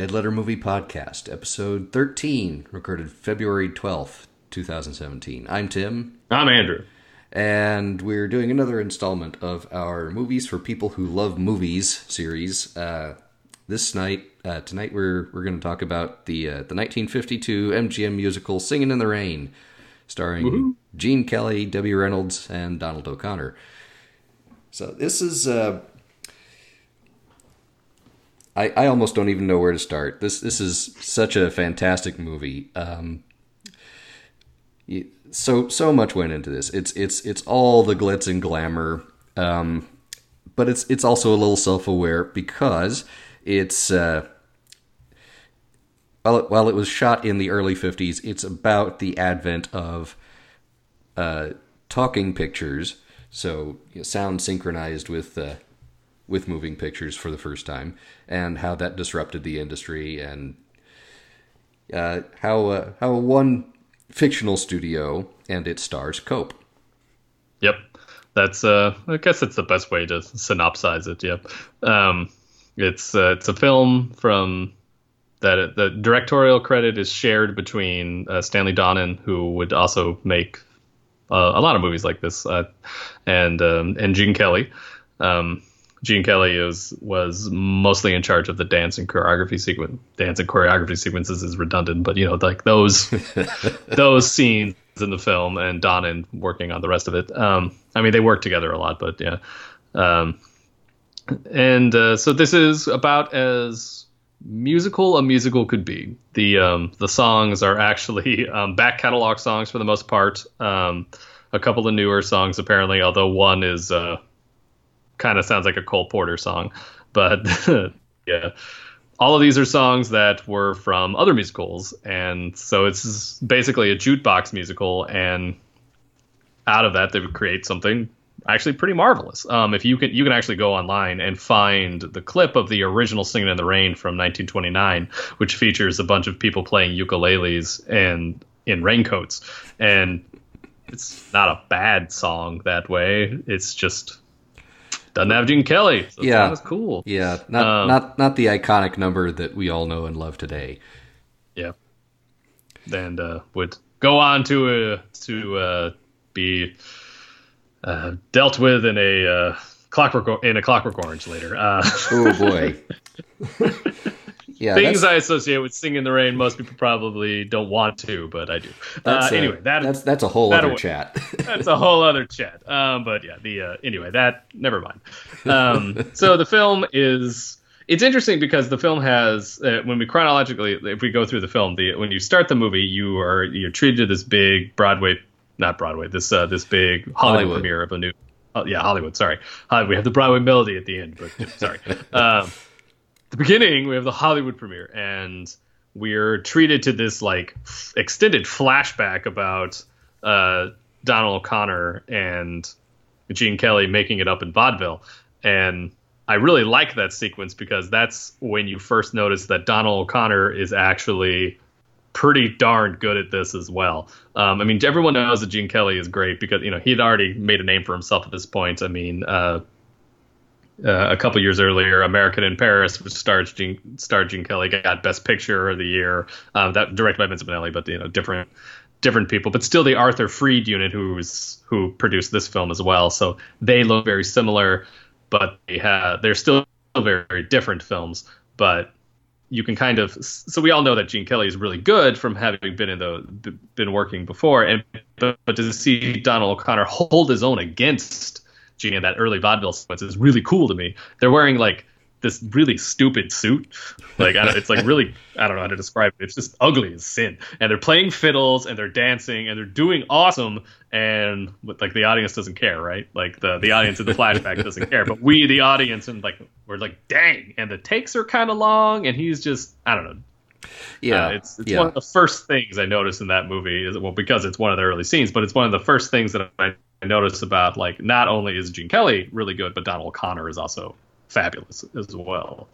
Dead Letter Movie Podcast, episode 13, recorded February 12th, 2017. I'm Tim. I'm Andrew. And we're doing another installment of our Movies for People Who Love Movies series. Uh, this night, uh, tonight, we're, we're going to talk about the, uh, the 1952 MGM musical Singing in the Rain, starring Woo-hoo. Gene Kelly, Debbie Reynolds, and Donald O'Connor. So this is uh, I, I almost don't even know where to start. This this is such a fantastic movie. Um, so so much went into this. It's it's it's all the glitz and glamour, um, but it's it's also a little self aware because it's uh, while it, while it was shot in the early fifties, it's about the advent of uh, talking pictures, so you know, sound synchronized with. Uh, with moving pictures for the first time and how that disrupted the industry and uh, how uh, how one fictional studio and its stars cope. Yep, that's uh, I guess it's the best way to synopsize it. Yep, um, it's uh, it's a film from that the directorial credit is shared between uh, Stanley Donen, who would also make uh, a lot of movies like this, uh, and um, and Gene Kelly. Um, Gene Kelly is was mostly in charge of the dance and choreography sequence. Dance and choreography sequences is redundant, but you know, like those those scenes in the film, and Donen working on the rest of it. Um, I mean, they work together a lot, but yeah. Um, and uh, so this is about as musical a musical could be. The um, the songs are actually um, back catalog songs for the most part. Um, a couple of newer songs apparently, although one is uh, kind of sounds like a Cole Porter song, but yeah. All of these are songs that were from other musicals, and so it's basically a jukebox musical. And out of that, they would create something actually pretty marvelous. Um, if you can, you can actually go online and find the clip of the original "Singing in the Rain" from 1929, which features a bunch of people playing ukuleles and in raincoats. And it's not a bad song that way. It's just doesn't have Gene Kelly. So yeah, that's cool. Yeah, not um, not not the iconic number that we all know and love today. Yeah, and uh, would go on to uh, to uh, be uh, dealt with in a uh, clockwork in a Clockwork Orange later. Uh, oh boy. yeah, things I associate with "Sing in the Rain." Most people probably don't want to, but I do. Uh, a, anyway, that that's that's a whole other away. chat. that's a whole other chat. Um, but yeah, the uh, anyway that never mind. Um, so the film is it's interesting because the film has uh, when we chronologically if we go through the film the when you start the movie you are you're treated to this big Broadway not Broadway this uh, this big Hollywood, Hollywood. premiere of a new oh, yeah Hollywood sorry we have the Broadway melody at the end but sorry. Um, the beginning, we have the Hollywood premiere, and we're treated to this like f- extended flashback about uh, Donald O'Connor and Gene Kelly making it up in vaudeville, and I really like that sequence because that's when you first notice that Donald O'Connor is actually pretty darn good at this as well. Um, I mean, everyone knows that Gene Kelly is great because you know he'd already made a name for himself at this point. I mean, uh, uh, a couple years earlier, American in Paris, which stars Gene, starred Gene Kelly, got Best Picture of the year. Um, that directed by Vincent Minnelli, but you know different different people, but still the Arthur Freed unit who's who produced this film as well. So they look very similar, but they have they're still very, very different films. But you can kind of so we all know that Gene Kelly is really good from having been in the been working before, and but, but to see Donald O'Connor hold his own against In that early vaudeville sequence is really cool to me. They're wearing like this really stupid suit. Like it's like really I don't know how to describe it. It's just ugly as sin. And they're playing fiddles and they're dancing and they're doing awesome. And like the audience doesn't care, right? Like the the audience in the flashback doesn't care, but we the audience and like we're like dang. And the takes are kind of long. And he's just I don't know. Yeah, uh, it's, it's yeah. one of the first things I noticed in that movie. Is well because it's one of the early scenes, but it's one of the first things that I noticed about like not only is Gene Kelly really good, but Donald O'Connor is also fabulous as well.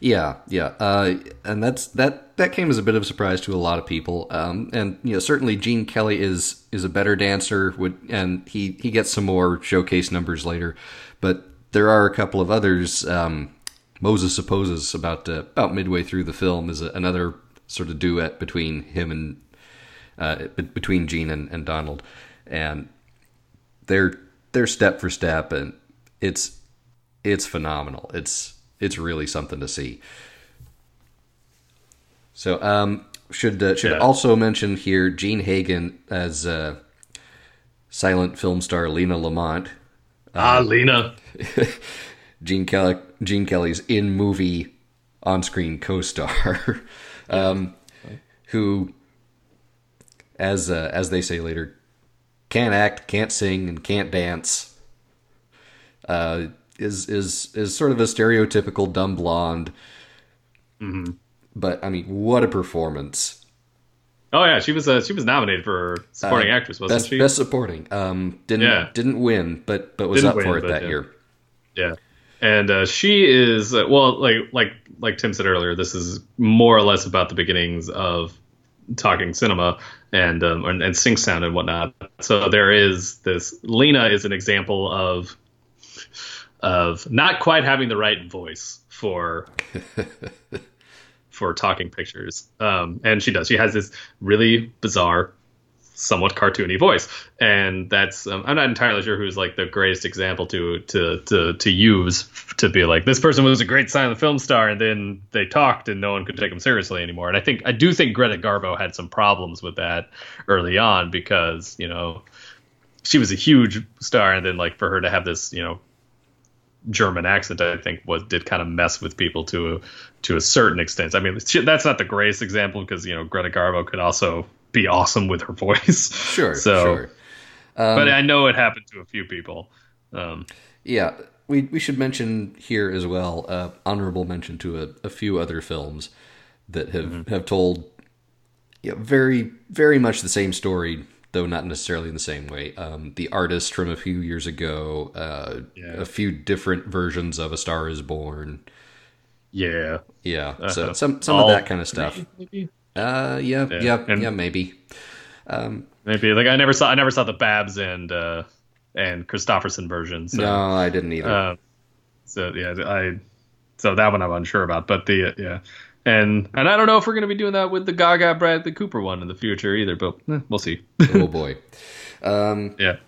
Yeah, yeah, uh, and that's that. That came as a bit of a surprise to a lot of people. Um, and you know, certainly Gene Kelly is is a better dancer, would and he he gets some more showcase numbers later. But there are a couple of others. Um, Moses supposes about uh, about midway through the film is a, another sort of duet between him and uh, between Gene and, and Donald, and they're they're step for step, and it's it's phenomenal. It's it's really something to see. So, um, should uh, should yeah. also mention here Jean Hagen as uh, silent film star Lina Lamont. Ah, um, Lina. Gene Kelly, Gene Kelly's in movie on screen co-star, um, who, as uh, as they say later, can't act, can't sing, and can't dance. Uh, is is is sort of a stereotypical dumb blonde. Mm-hmm. But I mean, what a performance! Oh yeah, she was uh, she was nominated for supporting uh, actress, wasn't best, she? Best supporting. Um, didn't yeah. didn't win, but but was didn't up win, for it that yeah. year. Yeah, and uh, she is uh, well, like like like Tim said earlier, this is more or less about the beginnings of talking cinema and um, and, and sync sound and whatnot. So there is this. Lina is an example of of not quite having the right voice for for talking pictures. Um, and she does. She has this really bizarre, somewhat cartoony voice, and that's um, I'm not entirely sure who's like the greatest example to to to to use to be like this person was a great silent film star, and then they talked and no one could take them seriously anymore. And I think I do think Greta Garbo had some problems with that early on because you know she was a huge star, and then like for her to have this you know German accent, I think, was did kind of mess with people to to a certain extent. I mean, that's not the greatest example because you know Greta Garbo could also be awesome with her voice. Sure, so, sure. Um, but I know it happened to a few people. Um, yeah, we we should mention here as well. Uh, honorable mention to a, a, few other films that have mm-hmm. have told yeah, very very much the same story though not necessarily in the same way. Um, the artist from a few years ago, uh, yeah. a few different versions of A Star Is Born. Yeah, yeah. Uh, so some some of that kind of stuff. Maybe? Uh, yeah, yeah, yeah, and yeah maybe. Um, maybe like I never saw I never saw the Babs and uh, and Kristofferson version. So, no, I didn't either. Uh, so yeah, I so that one I'm unsure about, but the yeah. And and I don't know if we're going to be doing that with the Gaga Bradley Cooper one in the future either, but eh, we'll see. oh boy. Um, yeah.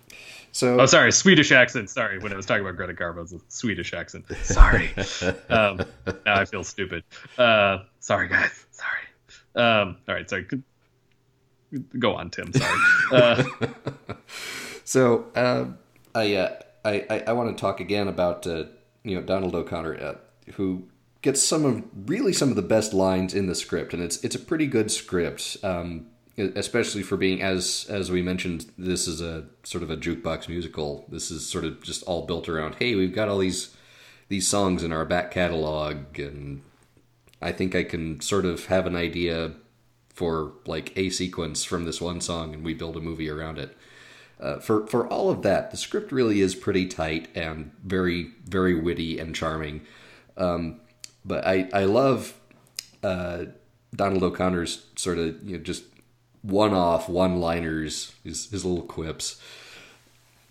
So oh, sorry, Swedish accent. Sorry, when I was talking about Greta Garbo's Swedish accent. Sorry. um, now I feel stupid. Uh, sorry, guys. Sorry. Um, all right. Sorry. Go on, Tim. Sorry. Uh, so uh, I, uh, I I I want to talk again about uh, you know Donald O'Connor, uh, who gets some of really some of the best lines in the script, and it's it's a pretty good script, um, especially for being as as we mentioned. This is a sort of a jukebox musical. This is sort of just all built around. Hey, we've got all these these songs in our back catalog, and I think I can sort of have an idea for like a sequence from this one song, and we build a movie around it. Uh, for for all of that, the script really is pretty tight and very very witty and charming. Um, but I I love uh, Donald O'Connor's sort of you know just one off one liners his his little quips.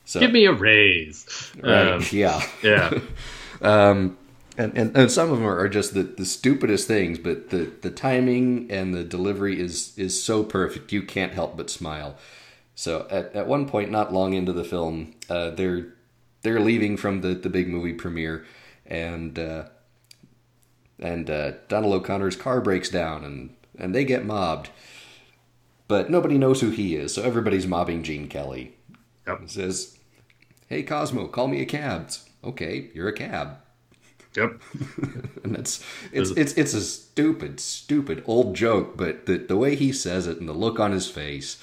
So, Give me a raise. Right? Um, yeah. Yeah. um, and, and, and some of them are just the, the stupidest things, but the, the timing and the delivery is is so perfect you can't help but smile. So at, at one point, not long into the film, uh, they're they're leaving from the, the big movie premiere, and uh, and uh, Donald O'Connor's car breaks down, and and they get mobbed. But nobody knows who he is, so everybody's mobbing Gene Kelly. Yep. He says, "Hey Cosmo, call me a cab." It's, okay, you're a cab. Yep. and it's it's it's it's a stupid, stupid old joke, but the the way he says it and the look on his face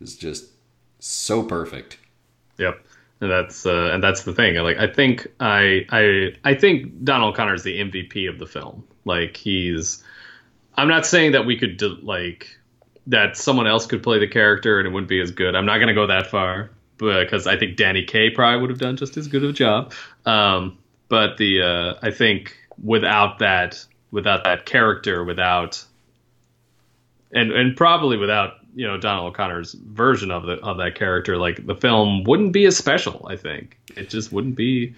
is just so perfect. Yep and that's uh, and that's the thing. Like I think I I I think Donald O'Connor is the MVP of the film. Like he's. I'm not saying that we could do, like that someone else could play the character and it wouldn't be as good. I'm not going to go that far because I think Danny Kaye probably would have done just as good of a job. Um, but the uh, I think without that without that character without and and probably without you know Donald O'Connor's version of the of that character, like the film wouldn't be as special. I think it just wouldn't be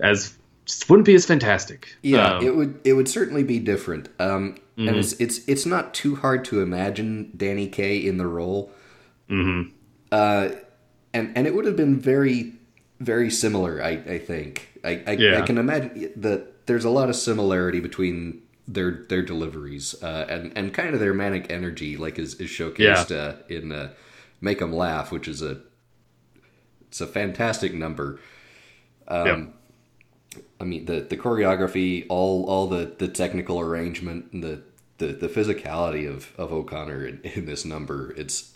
as just wouldn't be as fantastic. Yeah, Um, it would it would certainly be different. Um, Mm-hmm. and it's it's it's not too hard to imagine Danny Kaye in the role. Mm-hmm. Uh, and and it would have been very very similar. I I think I I, Yeah. I can imagine that there's a lot of similarity between their their deliveries uh, and and kind of their manic energy, like is is showcased uh, in uh, Them Laugh," which is a it's a fantastic number. Um, yeah. I mean the the choreography, all all the, the technical arrangement, and the, the, the physicality of, of O'Connor in, in this number, it's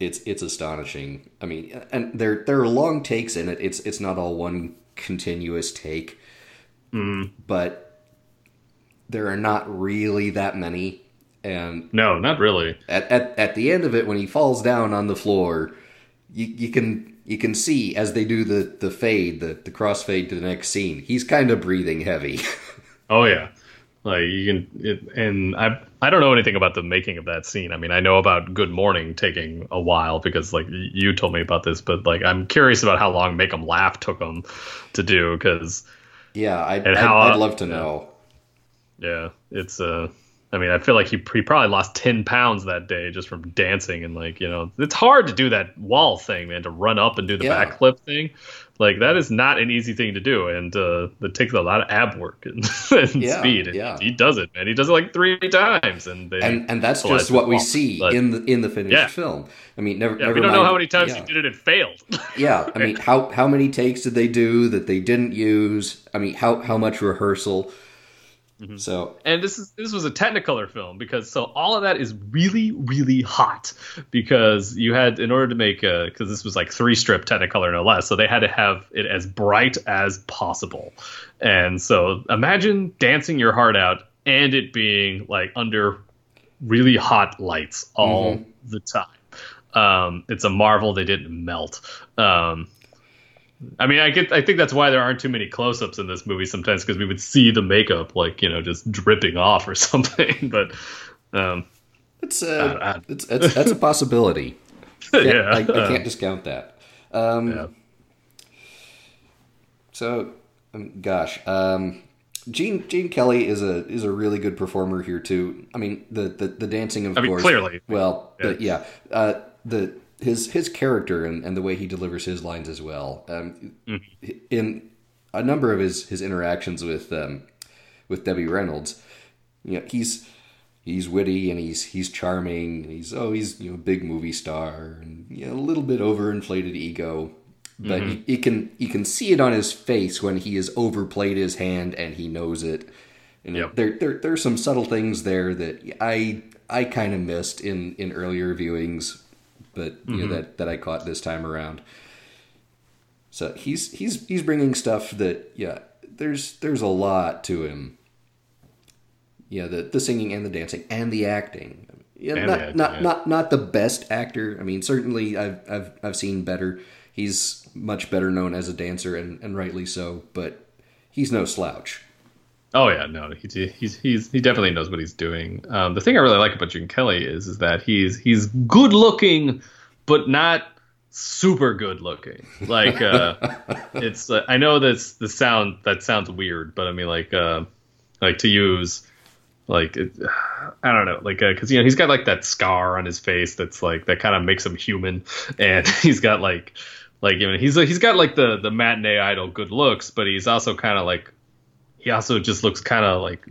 it's it's astonishing. I mean, and there there are long takes in it. It's it's not all one continuous take, mm-hmm. but there are not really that many. And No, not really. at, at, at the end of it, when he falls down on the floor, you, you can you can see as they do the, the fade, the, the crossfade to the next scene, he's kind of breathing heavy. Oh yeah, like you can. It, and I I don't know anything about the making of that scene. I mean, I know about Good Morning taking a while because like you told me about this, but like I'm curious about how long Make 'Em Laugh took them to do because yeah, I'd, And I'd, how, I'd uh, love to yeah. know. yeah, it's uh. I mean, I feel like he, he probably lost 10 pounds that day just from dancing. And, like, you know, it's hard to do that wall thing, man, to run up and do the Yeah. backflip thing. Like, that is not an easy thing to do. And uh, it takes a lot of ab work and, and Yeah, speed. And yeah. he does it, man. He does it like three times. And they, And and that's just what we wall. see But- in the in the finished Yeah. film. I mean, never. Yeah, never we don't know mind- how many times he did it and failed. Yeah, I mean, how how many takes did they do that they didn't use? I mean, how how much rehearsal? Mm-hmm. So and this is this was a Technicolor film because so all of that is really really hot because you had in order to make because this was like three strip Technicolor no less so they had to have it as bright as possible. And so imagine dancing your heart out and it being like under really hot lights all the time. Um, it's a marvel they didn't melt. Um, I mean, I get. I think that's why there aren't too many close-ups in this movie sometimes because we would see the makeup like you know just dripping off or something. But um, it's uh, I- I- it's, it's that's a possibility. Yeah, I, I uh, can't discount that. Um, yeah. So, um, gosh, um, Gene Gene Kelly is a is a really good performer here too. I mean, the the, the dancing, of I mean, course. clearly. Well, Yeah. the- yeah. Uh, the his his character and, and the way he delivers his lines as well. Um, Mm-hmm. In a number of his his interactions with um, with Debbie Reynolds, you know, he's he's witty and he's he's charming. And he's oh he's you know a big movie star and you know, a little bit overinflated ego, but you, you can you can see it on his face when he has overplayed his hand and he knows it. And Yep. there there there's some subtle things there that I I kind of missed in in earlier viewings, but you know mm-hmm. that that I caught this time around. So he's he's he's bringing stuff that yeah there's there's a lot to him. Yeah, the the singing and the dancing and the acting. Yeah, And not acting, not yeah. not not the best actor. I mean, certainly I've I've I've seen better. He's much better known as a dancer, and, and rightly so. But he's no slouch. Oh yeah, no, he's he's he's he definitely knows what he's doing. Um, the thing I really like about Gene Kelly is is that he's he's good looking, but not super good looking. Like uh, it's uh, I know that's the sound that sounds weird, but I mean like uh, like to use like it, I don't know like because you know he's got like that scar on his face that's like that kind of makes him human, and he's got like like you know he's he's got like the the matinee idol good looks, but he's also kind of like he also just looks kind of like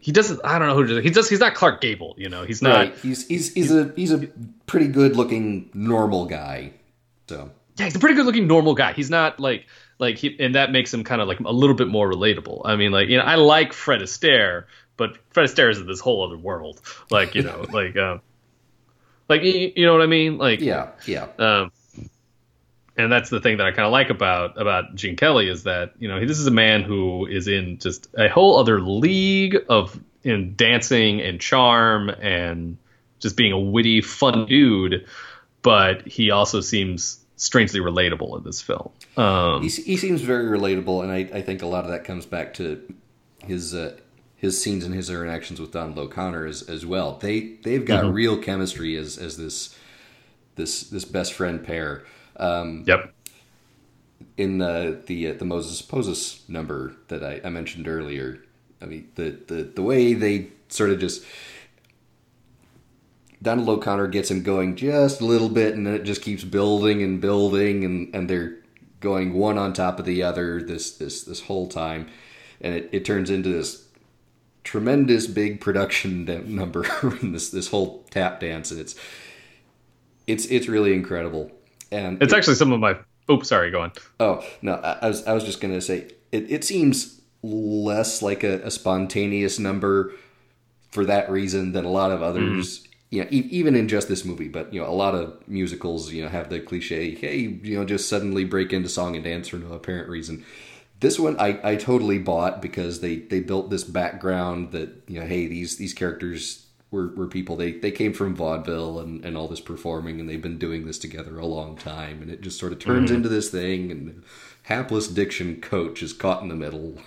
he doesn't. I don't know who he does. He's not Clark Gable. You know, he's not. Right? He's he's he's a he's a pretty good looking normal guy. So Yeah, he's a pretty good looking normal guy. He's not like like he, and that makes him kind of like a little bit more relatable. I mean, like you know, I like Fred Astaire, but Fred Astaire is in this whole other world. Like you know, like um, like you, you know what I mean? Like yeah, yeah. Um, and that's the thing that I kind of like about about Gene Kelly is that you know this is a man who is in just a whole other league of in dancing and charm and just being a witty, fun dude, but he also seems strangely relatable in this film. Um, He, he seems very relatable, and I, I think a lot of that comes back to his uh, his scenes and his interactions with Donald O'Connor as, as well. They they've got Mm-hmm. real chemistry as as this this this best friend pair. Um, yep. in the the uh, the Moses Poses number that I, I mentioned earlier. I mean the, the the way they sort of just Donald O'Connor gets him going just a little bit, and then it just keeps building and building, and, and they're going one on top of the other this this this whole time, and it, it turns into this tremendous big production number this this whole tap dance, and it's it's it's really incredible. And it's it, actually some of my. Oops, sorry. Go on. Oh no, I, I was I was just gonna say it. It seems less like a, a spontaneous number for that reason than a lot of others. Mm you know, e- even in just this movie, but you know, a lot of musicals, you know, have the cliche, hey, you know, just suddenly break into song and dance for no apparent reason. This one, I, I totally bought because they, they built this background that you know, hey, these these characters were, were people they, they came from vaudeville and, and all this performing, and they've been doing this together a long time, and it just sort of turns mm-hmm. into this thing, and hapless diction coach is caught in the middle.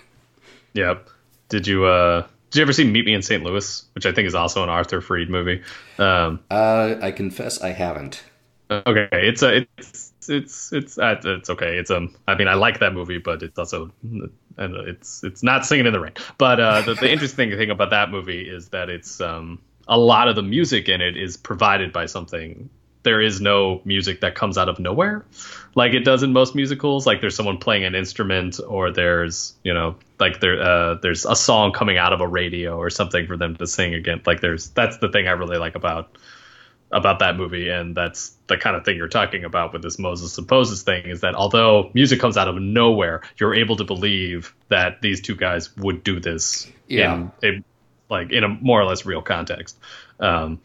Yep. Did you uh did you ever see Meet Me in St. Louis, which I think is also an Arthur Freed movie? Um, uh, I confess I haven't. Okay, it's a it's it's it's uh, it's okay. It's um, I mean, I like that movie, but it's also and it's it's not singing in the rain. But uh, the, the interesting thing about that movie is that it's um, a lot of the music in it is provided by something. There is no music that comes out of nowhere. Like it does in most musicals. Like there's someone playing an instrument or there's you know like there uh, there's a song coming out of a radio or something for them to sing again. Like there's that's the thing i really like about about that movie. And that's the kind of thing you're talking about with this moses supposes thing is that although music comes out of nowhere you're able to believe that these two guys would do this yeah. in like in a more or less real context um,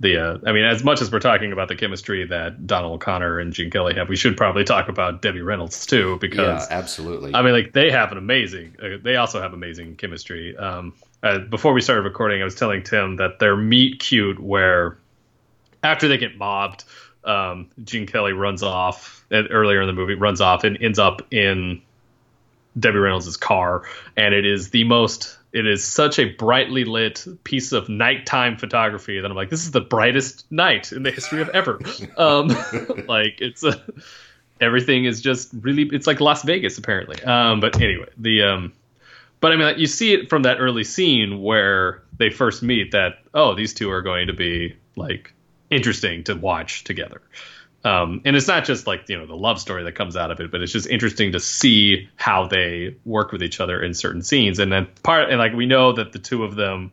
the uh, I mean, as much as we're talking about the chemistry that Donald O'Connor and Gene Kelly have, we should probably talk about Debbie Reynolds too, because yeah, absolutely. I mean, like they have an amazing, uh, they also have amazing chemistry. Um, uh, before we started recording, I was telling Tim that their meet cute, where after they get mobbed, um, Gene Kelly runs off earlier in the movie, runs off and ends up in Debbie Reynolds' car, and it is the most it is such a brightly lit piece of nighttime photography that I'm like, this is the brightest night in the history of ever. um, like it's a, everything is just really, it's like Las Vegas apparently. Um, but anyway, the, um, but I mean, like, you see it from that early scene where they first meet that, oh, these two are going to be like interesting to watch together. Um, and it's not just like you know the love story that comes out of it, but it's just interesting to see how they work with each other in certain scenes. And then part and like we know that the two of them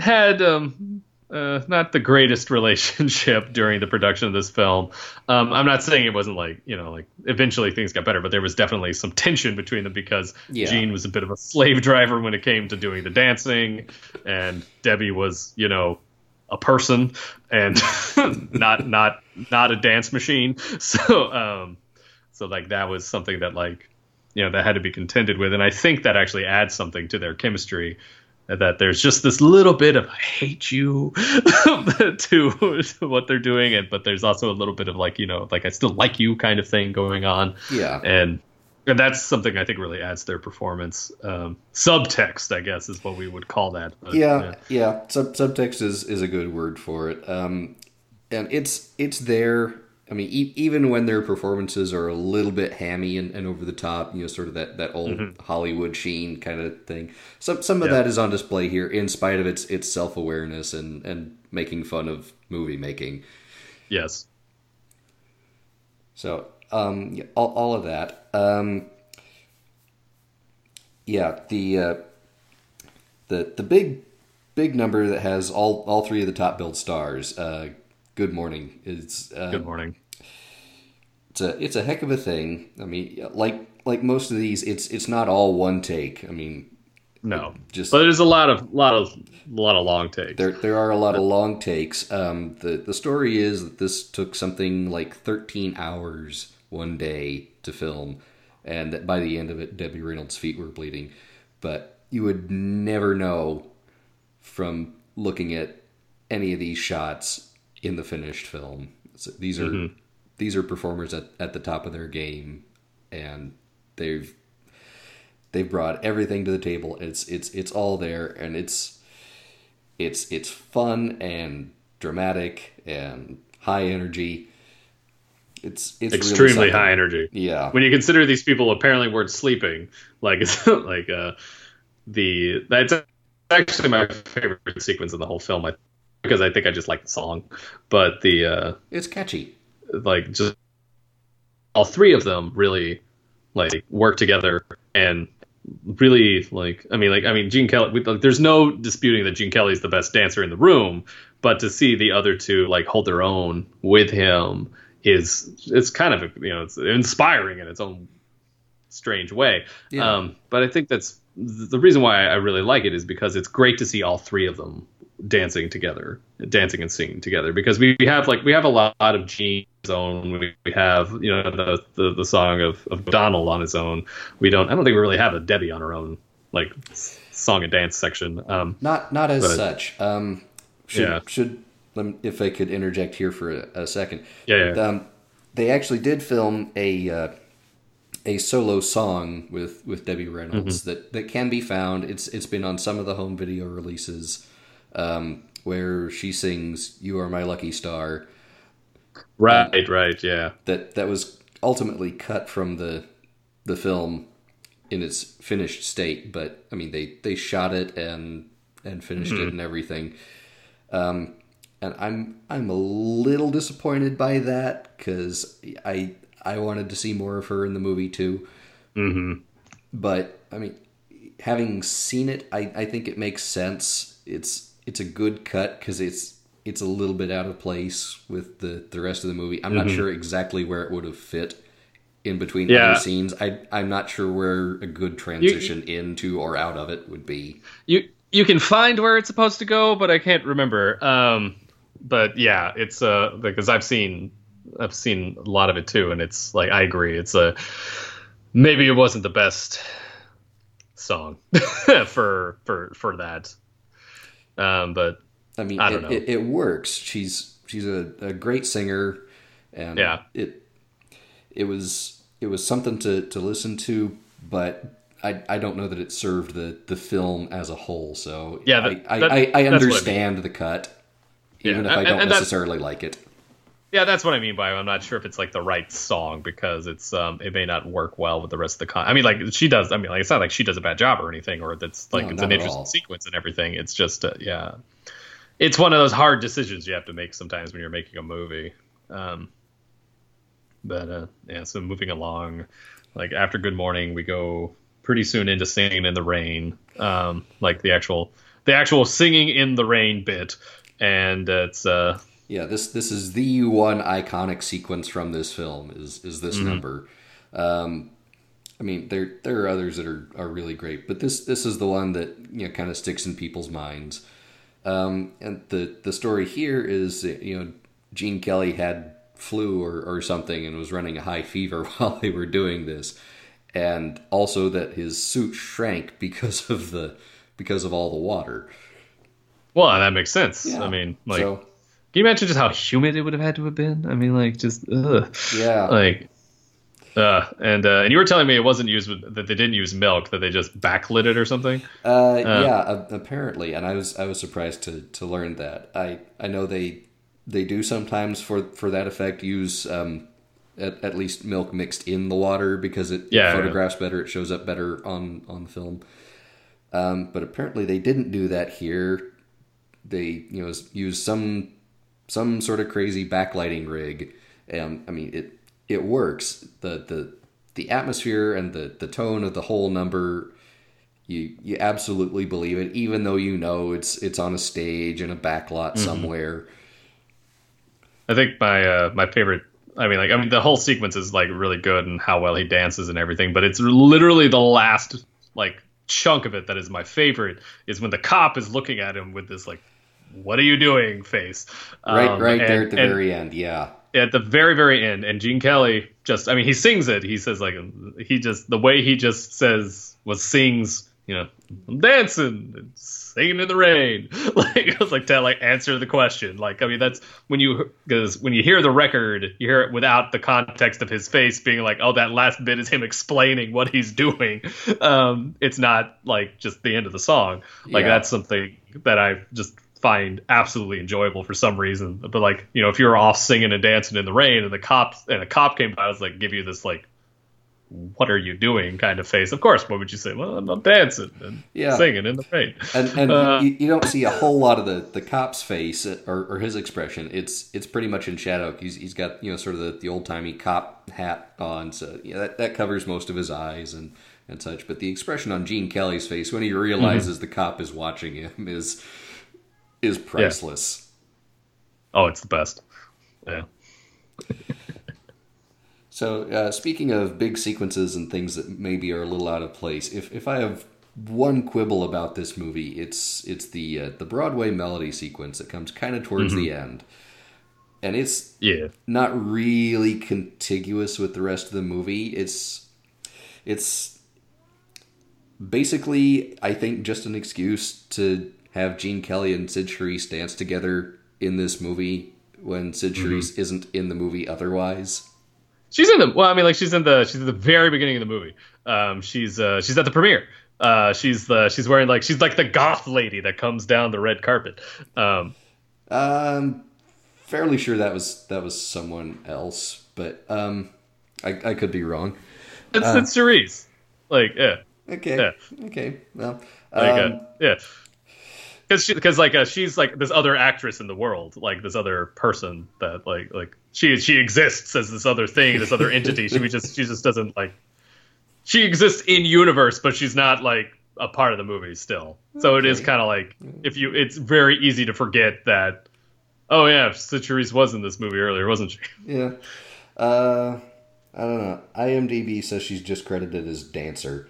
had um, uh, not the greatest relationship during the production of this film. Um, I'm not saying it wasn't like you know like eventually things got better, but there was definitely some tension between them because yeah. Gene was a bit of a slave driver when it came to doing the dancing, and Debbie was you know a person and not not not a dance machine. So um, so like that was something that like you know that had to be contended with, and I think that actually adds something to their chemistry. That there's just this little bit of I hate you to, to what they're doing, and but there's also a little bit of like you know like I still like you kind of thing going on. Yeah, and and that's something I think really adds their performance. Um, subtext, I guess, is what we would call that. But, yeah, yeah, yeah. Sub- subtext is is a good word for it. Um, and it's it's there. I mean, e- even when their performances are a little bit hammy and, and over the top, you know, sort of that, that old mm-hmm. Hollywood sheen kind of thing. Some some of yeah. that is on display here, in spite of its its self awareness and and making fun of movie making. Yes. So um, yeah, all, all of that. Um, yeah, the uh, the the big big number that has all all three of the top build stars. Uh, good morning. It's uh, good morning. It's a it's a heck of a thing. I mean, like like most of these, it's it's not all one take. I mean, no, just but there's a lot of lot of a lot of long takes. There there are a lot of long takes. Um, the the story is that this took something like 13 hours one day to film, and that by the end of it, Debbie Reynolds' feet were bleeding. But you would never know from looking at any of these shots in the finished film. So these are mm-hmm. these are performers at, at the top of their game, and they've they've brought everything to the table. It's it's it's all there, and it's it's it's fun and dramatic and high energy it's it's extremely really high energy. Yeah. When you consider these people apparently weren't sleeping, like it's like uh, the that's actually my favorite sequence in the whole film. I, because I think I just like the song, but the uh, it's catchy. Like just all three of them really like work together and really like I mean like I mean Gene Kelly like, there's no disputing that Gene Kelly's the best dancer in the room but to see the other two like hold their own with him is it's kind of you know it's inspiring in its own strange way yeah. um, but I think that's the reason why I really like it is because it's great to see all three of them dancing together, dancing and singing together. Because we, we have like we have a lot of Gene's own. We, we have you know the, the, the song of, of Donald on his own. We don't. I don't think we really have a Debbie on her own like song and dance section. Um, not not as but, such. Um, should, yeah. Should if I could interject here for a, a second. Yeah. yeah. Um, they actually did film a. Uh, a solo song with, with Debbie Reynolds mm-hmm. that, that can be found. It's it's been on some of the home video releases um, where she sings "You Are My Lucky Star." Right, um, right, yeah. That that was ultimately cut from the the film in its finished state, but I mean they they shot it and and finished mm-hmm. it and everything. Um, and I'm I'm a little disappointed by that because I I wanted to see more of her in the movie too. Mm-hmm. But I mean, having seen it, I I think it makes sense. It's it's a good cut because it's it's a little bit out of place with the the rest of the movie. I'm mm-hmm. not sure exactly where it would have fit in between yeah. other scenes. I I'm not sure where a good transition you, into or out of it would be. You you can find where it's supposed to go, but I can't remember. Um, but yeah, it's uh because I've seen I've seen a lot of it too, and it's like I agree. It's a maybe it wasn't the best song for for for that. Um, but I mean, I it, it, it, works. She's she's a, a great singer, and yeah, it it was it was something to to listen to, but I, I don't know that it served the, the film as a whole. So yeah, that, I, that, I, I, understand I mean. the cut, even yeah, if I don't necessarily like it. Yeah, that's what I mean by I'm not sure if it's like the right song because it's um it may not work well with the rest of the con. I mean, like she does. I mean, like it's not like she does a bad job or anything, or that's like no, it's an interesting sequence and everything. It's just uh, yeah, it's one of those hard decisions you have to make sometimes when you're making a movie. Um, but uh, yeah, so moving along, like after Good Morning, we go pretty soon into singing in the rain, um, like the actual the actual singing in the rain bit, and it's uh yeah, this this is the one iconic sequence from this film is is this mm-hmm. number. Um, I mean, there there are others that are, are really great, but this this is the one that you know kind of sticks in people's minds. Um, and the the story here is you know Gene Kelly had flu or, or something and was running a high fever while they were doing this, and also that his suit shrank because of the because of all the water. Well, that makes sense. Yeah. I mean, like. So, can you imagine just how humid it would have had to have been? I mean, like just ugh. yeah, like. Uh, and uh, and you were telling me it wasn't used with, that they didn't use milk that they just backlit it or something. Uh, uh, yeah, apparently, and I was I was surprised to to learn that. I I know they they do sometimes for for that effect use um, at, at least milk mixed in the water because it, yeah, photographs yeah. better, it shows up better on on the film. Um, but apparently they didn't do that here. They you know use some some sort of crazy backlighting rig. Um, I mean, it it works. The the the atmosphere and the the tone of the whole number, you you absolutely believe it, even though you know it's it's on a stage in a backlot mm-hmm. somewhere. I think my uh, my favorite. I mean, like, I mean, the whole sequence is like really good and how well he dances and everything. But it's literally the last like chunk of it that is my favorite is when the cop is looking at him with this like what are you doing face? Right um, right and, there at the very end yeah. At the very very end and gene kelly just i mean he sings it. He says like he just the way he just says was sings you know i'm dancing and singing in the rain. Like it was like to like answer the question. Like i mean that's when you because when you hear the record you hear it without the context of his face being like oh that last bit is him explaining what he's doing. Um it's not like just the end of the song. Like yeah. that's something that i just find absolutely enjoyable for some reason. But like, you know, if you were off singing and dancing in the rain and the cops and a cop came by, I was like, give you this like, what are you doing kind of face. Of course, what would you say? Well, I'm, dancing and Yeah. singing in the rain. and, and Uh, you, you don't see a whole lot of the, the cop's face or, or his expression. It's it's pretty much in shadow. He's, he's got you know sort of the, the old timey cop hat on, so yeah, that, that covers most of his eyes and, and such. But the expression on Gene Kelly's face when he realizes the cop is watching him is is priceless. Oh, it's the best. Yeah. So uh, speaking of big sequences and things that maybe are a little out of place, if if I have one quibble about this movie, it's it's the uh, the Broadway melody sequence that comes kind of towards the end, and it's Yeah. not really contiguous with the rest of the movie. It's it's basically, I think, just an excuse to have Gene Kelly and Cyd Charisse dance together in this movie when Cyd Charisse isn't in the movie otherwise. She's in the well, I mean, like she's in the she's at the very beginning of the movie. Um, she's uh, she's at the premiere. Uh, she's the she's wearing like she's like the goth lady that comes down the red carpet. Um, Um, fairly sure that was that was someone else, but um, I, I could be wrong. it's it's Cerise. Like yeah, Okay, Yeah. okay, well, like um, uh, yeah. Because she, because like uh, she's like this other actress in the world, like this other person that like like she she exists as this other thing, this other entity. She just she just doesn't like she exists in universe, but she's not like a part of the movie still. So it is kind of like if you, it's very easy to forget that. Oh yeah, Charisse was in this movie earlier, wasn't she? yeah. Uh, I don't know. IMDb says she's just credited as dancer.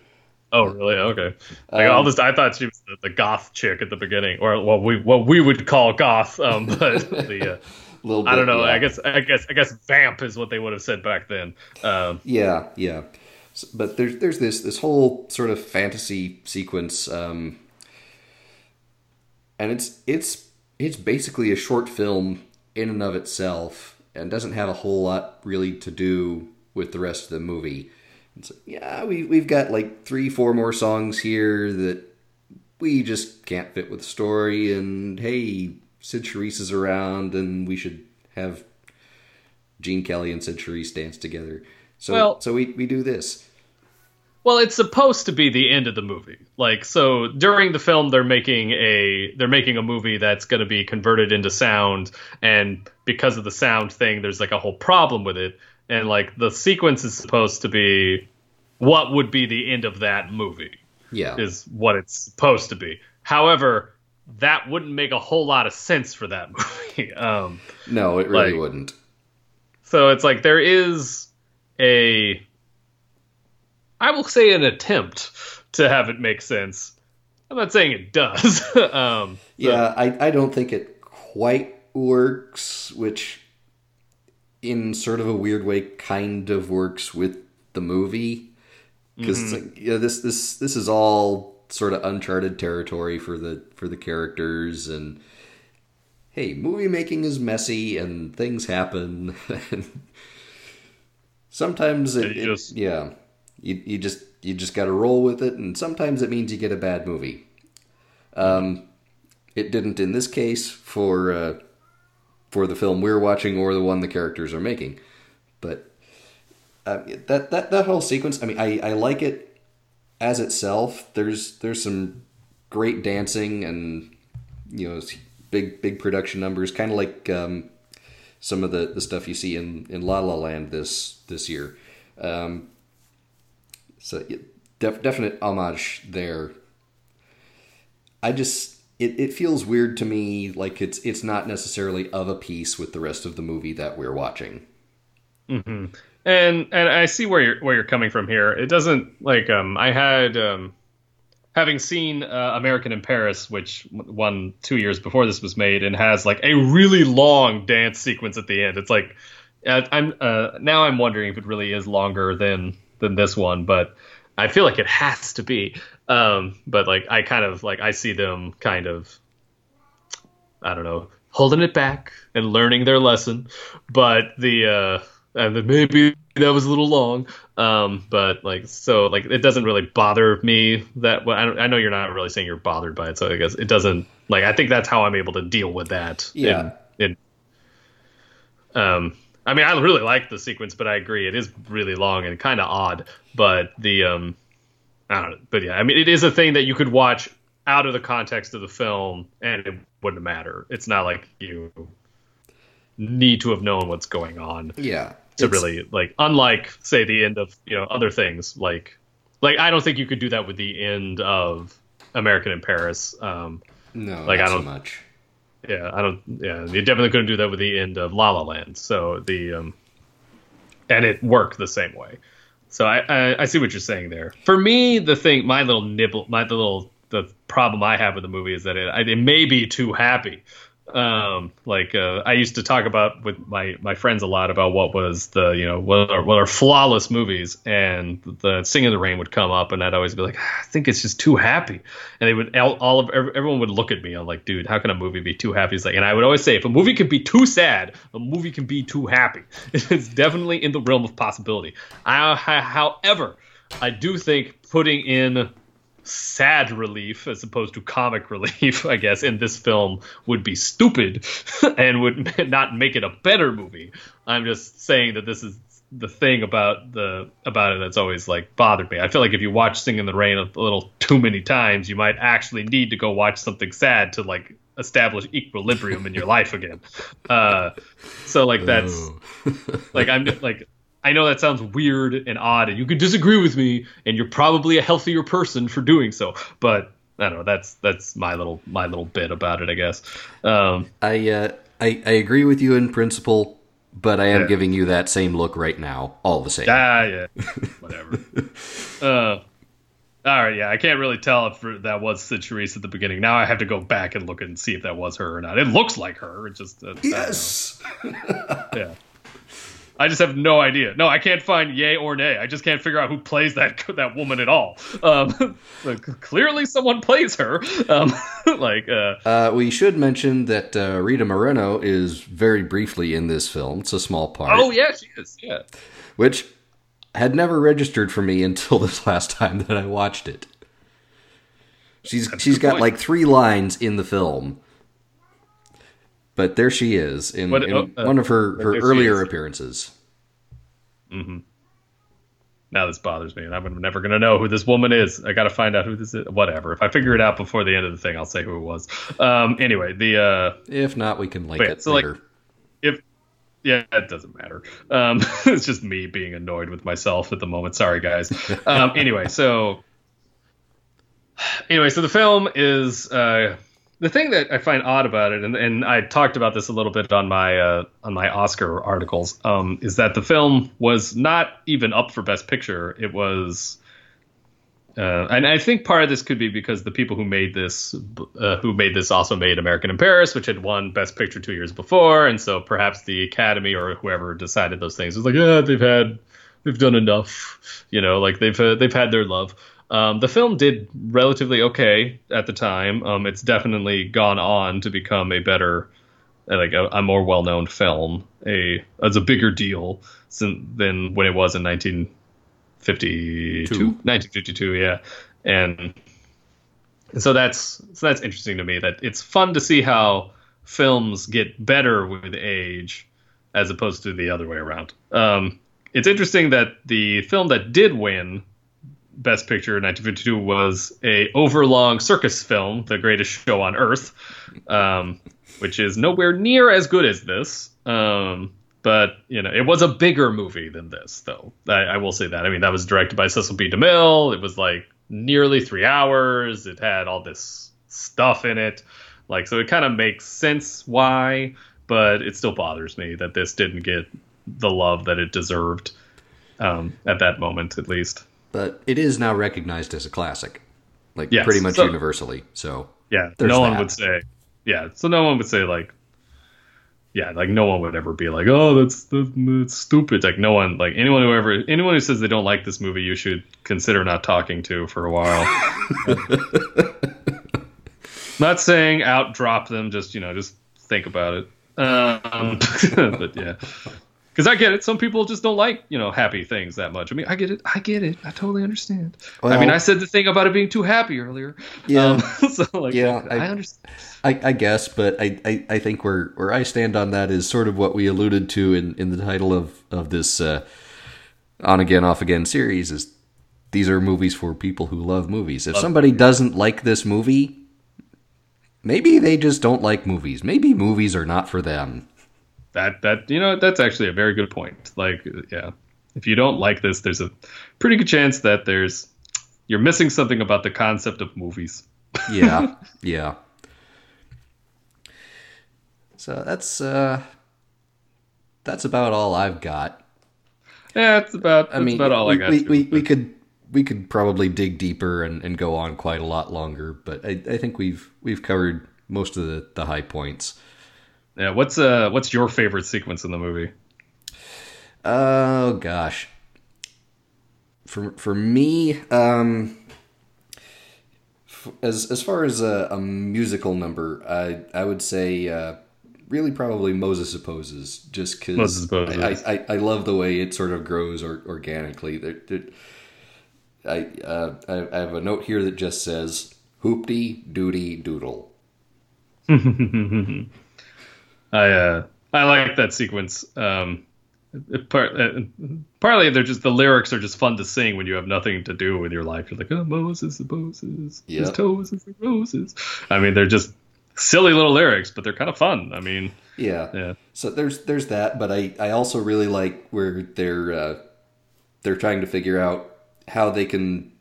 Oh really? Okay. Like Um, all this, I thought she was the, the goth chick at the beginning, or what we what we would call goth. Um, but the uh, little bit, I don't know. yeah. I guess I guess I guess vamp is what they would have said back then. Um, Yeah, yeah. S- But there's there's this this whole sort of fantasy sequence, um, and it's it's it's basically a short film in and of itself, and doesn't have a whole lot really to do with the rest of the movie. It's yeah, we we've got like three four more songs here that we just can't fit with the story, and hey, Cyd Charisse is around, and we should have Gene Kelly and Cyd Charisse dance together. So Well- so we, we do this. Well, it's supposed to be the end of the movie. Like so during the film they're making a they're making a movie that's going to be converted into sound and because of the sound thing there's like a whole problem with it and like the sequence is supposed to be what would be the end of that movie Yeah. is what it's supposed to be. However, that wouldn't make a whole lot of sense for that movie. Um no, it really like- wouldn't. so it's like there is a, I will say, an attempt to have it make sense. I'm not saying it does. um, so- Yeah, I, I don't think it quite works, which in sort of a weird way kind of works with the movie. Because it's like, yeah, this this this is all sort of uncharted territory for the for the characters and hey, movie making is messy and things happen and sometimes it, it- just- yeah you, you just you just got to roll with it and sometimes it means you get a bad movie. Um it didn't in this case for uh, for the film we're watching or the one the characters are making. But uh, that that that whole sequence i mean i i like it as itself. There's there's some great dancing and you know big big production numbers kind of like um some of the, the stuff you see in, in La La Land this this year. Um, so def, definite homage there. I just it, it feels weird to me like it's it's not necessarily of a piece with the rest of the movie that we're watching. Mm-hmm. and and I see where you're where you're coming from here. It doesn't like um I had um having seen uh, American in Paris, which won two years before this was made, and has like a really long dance sequence at the end. It's like I'm uh, now I'm wondering if it really is longer than than this one, but I feel like it has to be. Um, but like I kind of like I see them kind of I don't know holding it back and learning their lesson, but the uh, and then maybe that was a little long. Um, but like, so like, it doesn't really bother me that. Well, I, don't, I know you're not really saying you're bothered by it, so I guess it doesn't. Like, I think that's how I'm able to deal with that. Yeah. In, in um, I mean, I really like the sequence, but I agree it is really long and kind of odd. But the um, I don't know. But yeah, I mean, it is a thing that you could watch out of the context of the film and it wouldn't matter. It's not like you need to have known what's going on Yeah. to really like unlike say the end of you know other things like like I don't think you could do that with the end of American in Paris. Um, No, Like, not I don't- much. Yeah, I don't. Yeah, you definitely couldn't do that with the end of La La Land. So the um, and it worked the same way. So I, I I see what you're saying there. For me, the thing, my little nibble, my little the problem I have with the movie is that it it may be too happy. Um, like uh, I used to talk about with my my friends a lot about what was the you know what are what are flawless movies, and the Singin' in the Rain would come up, and I'd always be like, "Ah, I think it's just too happy, and they would all, all of everyone would look at me. I'm like, dude, how can a movie be too happy? It's like, and I would always say, if a movie can be too sad, a movie can be too happy. It's definitely in the realm of possibility. I, I- however, I do think putting in sad relief as opposed to comic relief, I guess, in this film would be stupid and would not make it a better movie. I'm just saying that this is the thing about the about it that's always like bothered me. I feel like if you watch Singin' in the Rain a little too many times, you might actually need to go watch something sad to like establish equilibrium in your life again. Uh, so like that's like I'm just like I know that sounds weird and odd, and you could disagree with me, and you're probably a healthier person for doing so. But I don't know. That's that's my little my little bit about it, I guess. Um, I, uh, I I agree with you in principle, but I am Yeah. giving you that same look right now, all the same. ah, yeah, whatever. uh, all right, yeah, I can't really tell if that was Charisse at the beginning. Now I have to go back and look and see if that was her or not. It looks like her. It just uh, I don't know. yes. Yeah. I just have no idea. No, I can't find yay or nay. I just can't figure out who plays that that woman at all. Um, like, clearly, someone plays her. Um, like, uh, Uh, we should mention that uh, Rita Moreno is very briefly in this film. It's a small part, oh yeah, she is. Yeah, which had never registered for me until this last time that I watched it. She's That's she's got point. like three lines in the film, but there she is in, What- in oh, uh, one of her, her earlier appearances. now this bothers me, and I'm never gonna know who this woman is. I gotta find out who this is. Whatever. If I figure it out before the end of the thing, I'll say who it was. Um, anyway, the uh, If not, we can link Wait, it so, like, later. if yeah, it doesn't matter. Um, it's just me being annoyed with myself at the moment. Sorry, guys. Um, anyway, so anyway, so the film is uh, the thing that I find odd about it, and, and I talked about this a little bit on my uh, on my Oscar articles, um, is that the film was not even up for Best Picture. It was. Uh, and I think part of this could be because the people who made this, uh, who made this, also made American in Paris, which had won Best Picture two years before, and so perhaps the Academy or whoever decided those things was like, yeah, they've had, they've done enough, you know, like they've uh, they've had their love. Um, the film did relatively okay at the time. Um, it's definitely gone on to become a better, uh, like a, a more well-known film, a as a bigger deal than, than when it was in 1952, Two. 1952, yeah, and so that's so that's interesting to me. That it's fun to see how films get better with age, as opposed to the other way around. Um, it's interesting that the film that did win Best Picture in 1952 was a overlong circus film, The Greatest Show on Earth, um, which is nowhere near as good as this. Um, but you know, it was a bigger movie than this, though. I, I will say that. I mean, that was directed by Cecil B. DeMille. It was like nearly three hours. It had all this stuff in it, like so. It kind of makes sense why, but it still bothers me that this didn't get the love that it deserved um, at that moment, at least. But it is now recognized as a classic, like Yes, pretty much so- universally. So Yeah, no one would say. Yeah, so no one would say like. Yeah, like no one would ever be like, "Oh, that's that's, that's stupid." Like no one, like anyone who ever, anyone who says they don't like this movie, you should consider not talking to for a while. not saying out drop them, just you know, just think about it. Um, but yeah, because I get it. Some people just don't like you know happy things that much. I mean, I get it. I get it. I totally understand. I mean, I said the thing about it being too happy earlier. Yeah. Um, so like, Yeah, I, I- understand. I, I guess, but I, I, I think where, where I stand on that is sort of what we alluded to in, in the title of, of this uh, on again, off again series is these are movies for people who love movies. If somebody doesn't like this movie, maybe they just don't like movies. Maybe movies are not for them. That that you know that's actually a very good point. Like, yeah, if you don't like this, there's a pretty good chance that there's you're missing something about the concept of movies. Yeah, yeah. So that's uh that's about all I've got. Yeah, that's about that's I mean, about all we, I got. we, we, we could we could probably dig deeper and, and go on quite a lot longer, but I, I think we've we've covered most of the, the high points. Yeah, what's uh what's your favorite sequence in the movie? Oh gosh, for for me, um, as as far as a, a musical number, I I would say uh, really probably Moses Supposes, just because I, I I love the way it sort of grows or, organically. There, there, I, uh, I I have a note here that just says hoopty doody doodle. I uh I like that sequence. Um, part, uh, partly they're just the lyrics are just fun to sing when you have nothing to do with your life. You're like, oh Moses, Moses, Yeah. his toes is like Moses. I mean, they're just silly little lyrics, but they're kind of fun. I mean, Yeah. yeah, So there's there's that, but I, I also really like where they're uh, they're trying to figure out how they can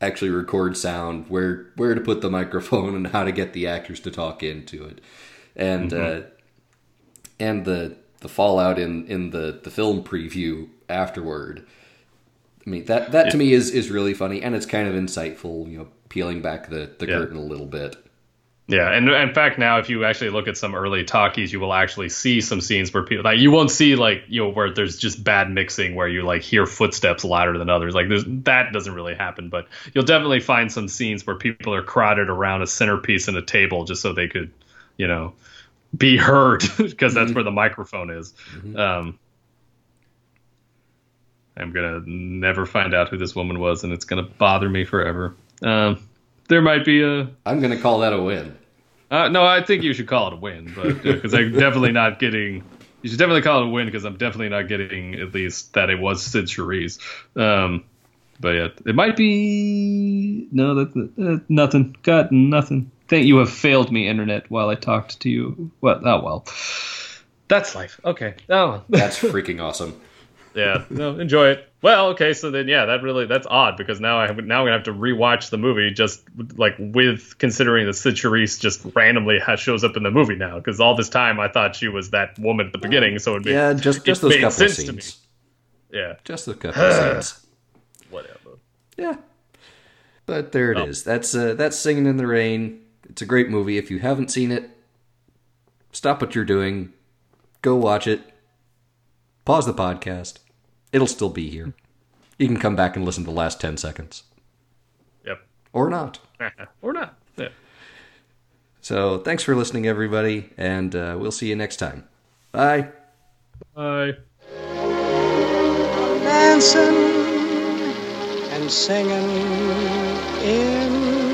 actually record sound, where where to put the microphone, and how to get the actors to talk into it, and uh, and the the fallout in in the the film preview afterward. I mean that that to me is is really funny, and it's kind of insightful. You know, peeling back the the Yeah. curtain a little bit. yeah. And in fact, now if you actually look at some early talkies, you will actually see some scenes where people like you won't see like you know where there's just bad mixing where you like hear footsteps louder than others. Like there's that doesn't really happen, but you'll definitely find some scenes where people are crowded around a centerpiece and a table just so they could, you know, be heard because that's where the microphone is. Um, I'm gonna never find out who this woman was, and it's gonna bother me forever. Um, there might be a I'm gonna call that a win. uh, no, I think you should call it a win, but because I'm definitely not getting. You should definitely call it a win because I'm definitely not getting at least that it was Cyd Charisse. Um, but yeah, it might be no, that uh, nothing. Got nothing. Think you have failed me, internet, while I talked to you. Well, oh well. That's life. Okay. Oh. That's freaking awesome. yeah. No, enjoy it. Well, okay. So then, yeah, that really that's odd because now I have, now I'm gonna have to rewatch the movie just like with considering that Cyd Charisse just randomly has, shows up in the movie now because all this time I thought she was that woman at the beginning. So it'd be, Yeah, just just those couple of to me. scenes. Yeah. Just a couple of scenes. Whatever. Yeah. But there it is. That's uh, that's Singing in the Rain. It's a great movie. If you haven't seen it, stop what you're doing, go watch it. Pause the podcast. It'll still be here. You can come back and listen to the last 10 seconds Yep. or not. or not. Yeah. So, thanks for listening everybody and uh, we'll see you next time. Bye. Bye. dancing and singing in